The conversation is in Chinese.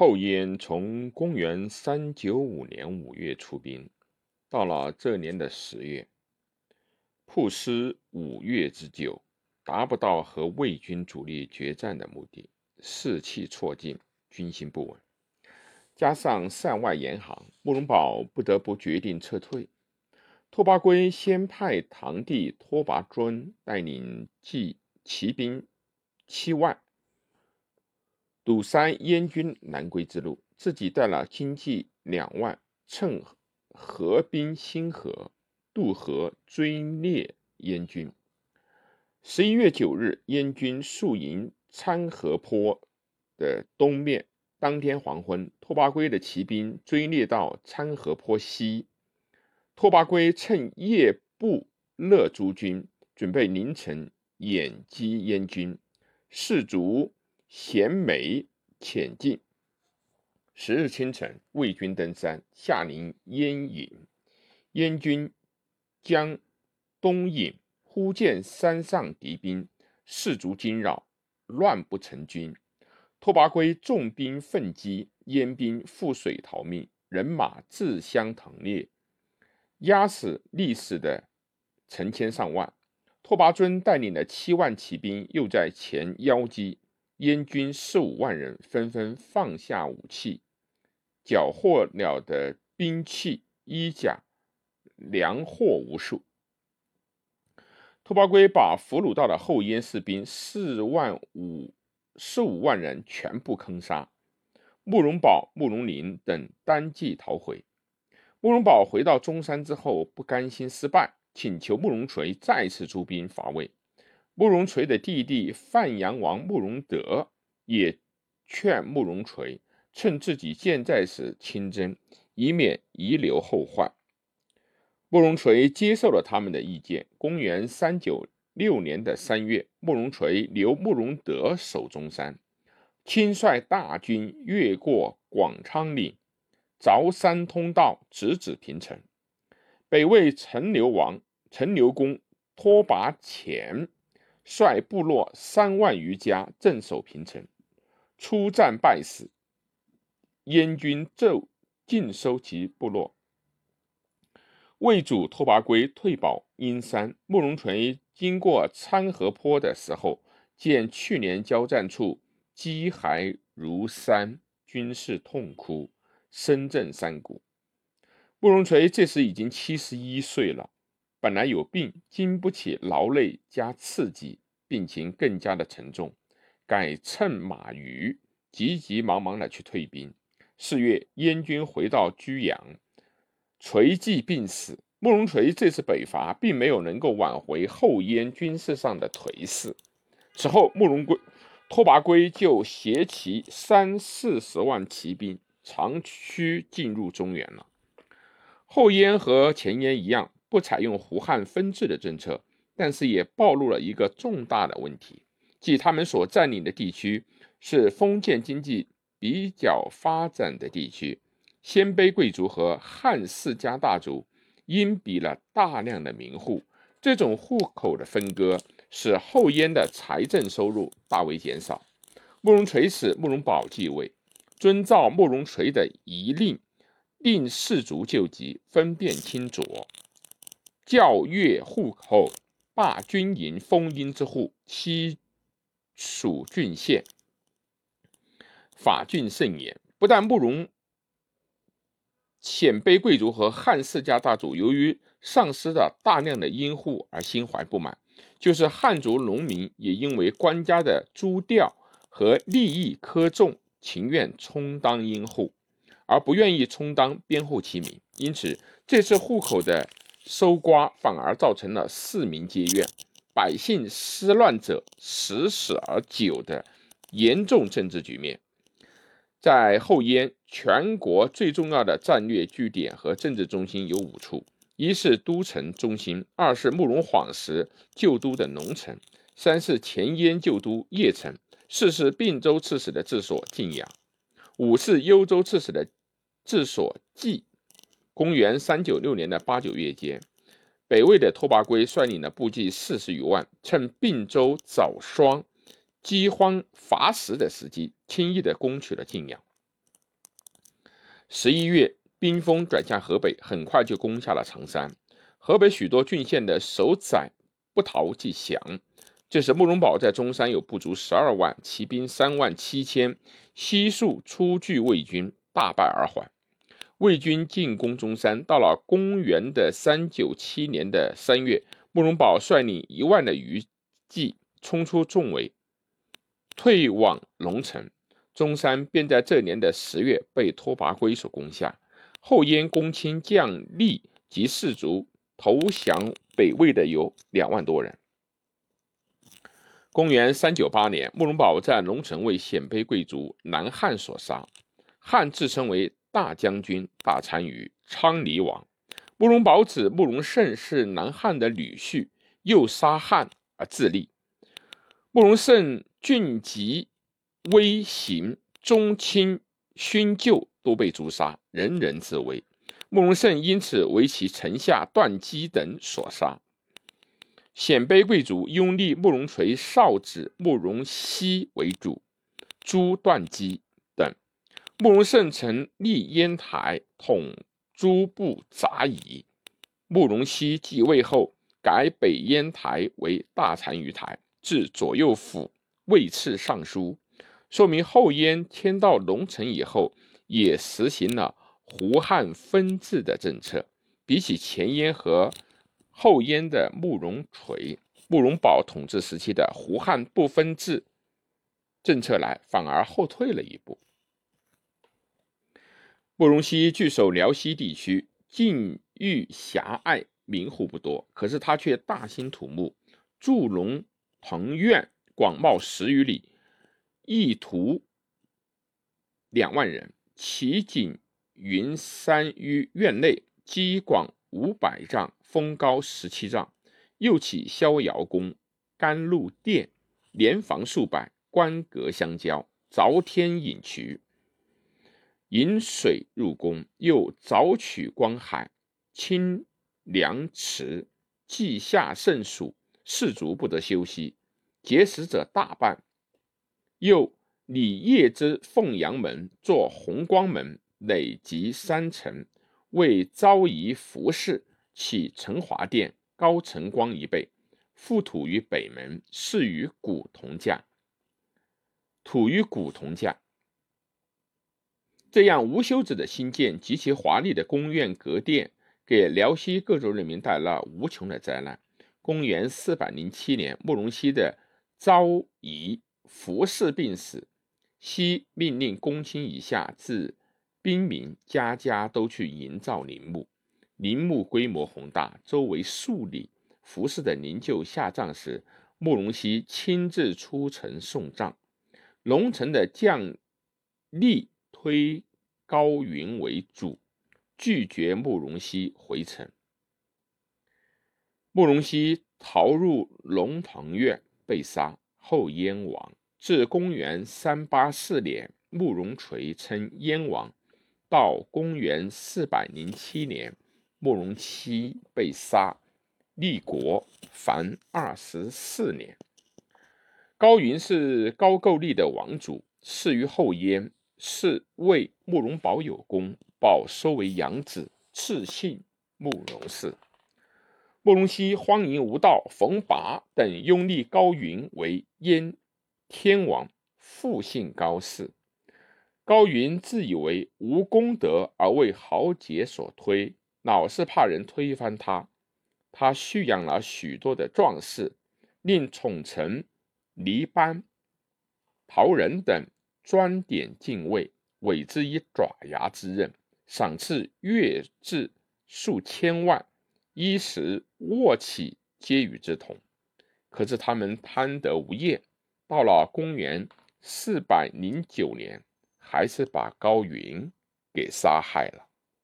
后燕从公元三九五年五月出兵，到了这年的十月，曝师五月之久，达不到和魏军主力决战的目的，士气挫尽，军心不稳，加上塞外严寒，慕容宝不得不决定撤退。拓跋圭先派堂弟拓跋尊带领骑骑兵七万。堵塞燕军南归之路，自己带了精骑两万，趁河滨新河渡河追猎燕军。十一月九日，燕军宿营参河坡的东面。当天黄昏，拓跋圭的骑兵追猎到参河坡西，拓跋圭趁夜布勒诸军，准备凌晨掩击燕军，士卒。衔枚潜进。十日清晨，魏军登山，下临燕营。燕军将东引，忽见山上敌兵，士卒惊扰，乱不成军。拓跋圭重兵奋击，燕兵覆水逃命，人马自相腾列，压死立死的成千上万。拓跋尊带领的七万骑兵又在前邀击。燕军四五万人纷纷放下武器，缴获了的兵器、衣甲、粮货无数。拓跋圭把俘虏到的后燕士兵四万五四五万人全部坑杀，慕容宝、慕容麟等单骑逃回。慕容宝回到中山之后，不甘心失败，请求慕容垂再次出兵伐魏。慕容垂的弟弟范阳王慕容德也劝慕容垂趁自己健在时亲征，以免遗留后患。慕容垂接受了他们的意见。公元三九六年的三月，慕容垂留慕容德守中山，亲率大军越过广昌岭，凿山通道，直指平城。北魏陈留王陈留公拓跋虔。率部落三万余家镇守平城，出战败死，燕军骤尽收其部落。魏主拓跋圭退保阴山，慕容垂经过参河坡的时候，见去年交战处积骸如山，军士痛哭，声震山谷。慕容垂这时已经七十一岁了。本来有病，经不起劳累加刺激，病情更加的沉重，改乘马驴，急急忙忙的去退兵。四月，燕军回到居阳，垂继病死。慕容垂这次北伐，并没有能够挽回后燕军事上的颓势。此后，慕容圭、拓跋圭就携其三四十万骑兵，长驱进入中原了。后燕和前燕一样。不采用胡汉分治的政策，但是也暴露了一个重大的问题，即他们所占领的地区是封建经济比较发展的地区，鲜卑贵族和汉世家大族因比了大量的民户，这种户口的分割使后燕的财政收入大为减少。慕容垂死，慕容宝继位，遵照慕容垂的遗令，令士族救急，分辨清浊。教越户口，罢军营封阴之户，西属郡县，法郡甚严。不但慕容鲜卑贵族和汉世家大族由于丧失了大量的阴户而心怀不满，就是汉族农民也因为官家的租调和利益苛重，情愿充当阴户，而不愿意充当边户齐民。因此，这次户口的。搜刮反而造成了市民皆怨、百姓失乱者时死而久的严重政治局面。在后燕，全国最重要的战略据点和政治中心有五处：一是都城中心，二是慕容晃时旧都的农城，三是前燕旧都邺城，四是并州刺史的治所晋阳，五是幽州刺史的治所蓟。公元三九六年的八九月间，北魏的拓跋圭率领的部骑四十余万，趁并州早霜、饥荒乏食的时机，轻易地攻取了晋阳。十一月，兵锋转向河北，很快就攻下了常山。河北许多郡县的守宰不逃即降。这时，慕容宝在中山有不足十二万，骑兵三万七千，悉数出拒魏军，大败而还。魏军进攻中山，到了公元的三九七年的三月，慕容宝率领一万的余骑冲出重围，退往龙城。中山便在这年的十月被拓跋圭所攻下。后燕公卿将吏及士卒投降北魏的有两万多人。公元三九八年，慕容宝在龙城为鲜卑贵族南汉所杀，汉自称为大将军、大单于、昌黎王。慕容宝子慕容盛是南汉的女婿，又杀汉而自立。慕容盛俊吉。威行、宗亲、勋旧都被诛杀，人人自危。慕容盛因此为其臣下段基等所杀。鲜卑贵族拥立慕容垂少子慕容熙为主，诛段基。慕容盛曾立烟台，统诸部杂役。慕容熙继位后，改北烟台为大单于台，至左右府，位次尚书。说明后燕迁到龙城以后，也实行了胡汉分治的政策。比起前燕和后燕的慕容垂、慕容宝统治时期的胡汉不分治政策来，反而后退了一步。慕容熙据守辽西地区，境域狭隘，民户不多，可是他却大兴土木，筑龙腾苑，广袤十余里。一屠两万人，奇景云山于院内，基广五百丈，峰高十七丈。又起逍遥宫、甘露殿，连房数百，关阁相交，凿天引渠，引水入宫。又凿取光海、清凉池，稷下甚暑，士卒不得休息，劫食者大半。又李业之凤阳门作红光门，累积三层，为昭仪服饰，起承华殿，高承光一倍。覆土于北门，是与古铜架。土与古铜架。这样无休止的兴建极其华丽的宫苑阁殿，给辽西各族人民带来了无穷的灾难。公元四百零七年，慕容熙的昭仪。服侍病死，熙命令公卿以下至兵民，家家都去营造陵墓。陵墓规模宏大，周围数里。服侍的灵柩下葬时，慕容熙亲自出城送葬。龙城的将吏推高云为主，拒绝慕容熙回城。慕容熙逃入龙腾院，被杀，后燕王。至公元三八四年，慕容垂称燕王。到公元四百零七年，慕容熙被杀，立国凡二十四年。高云是高句丽的王主，祀于后燕，是为慕容宝有功，宝收为养子，赐姓慕容氏。慕容熙荒淫无道，冯拔等拥立高云为燕。天王复姓高氏，高云自以为无功德而为豪杰所推，老是怕人推翻他。他蓄养了许多的壮士，令宠臣黎班、陶仁等专点禁卫，委之以爪牙之任，赏赐月至数千万，衣食卧起皆与之同。可是他们贪得无厌。到了公元四百零九年，还是把高云给杀害了。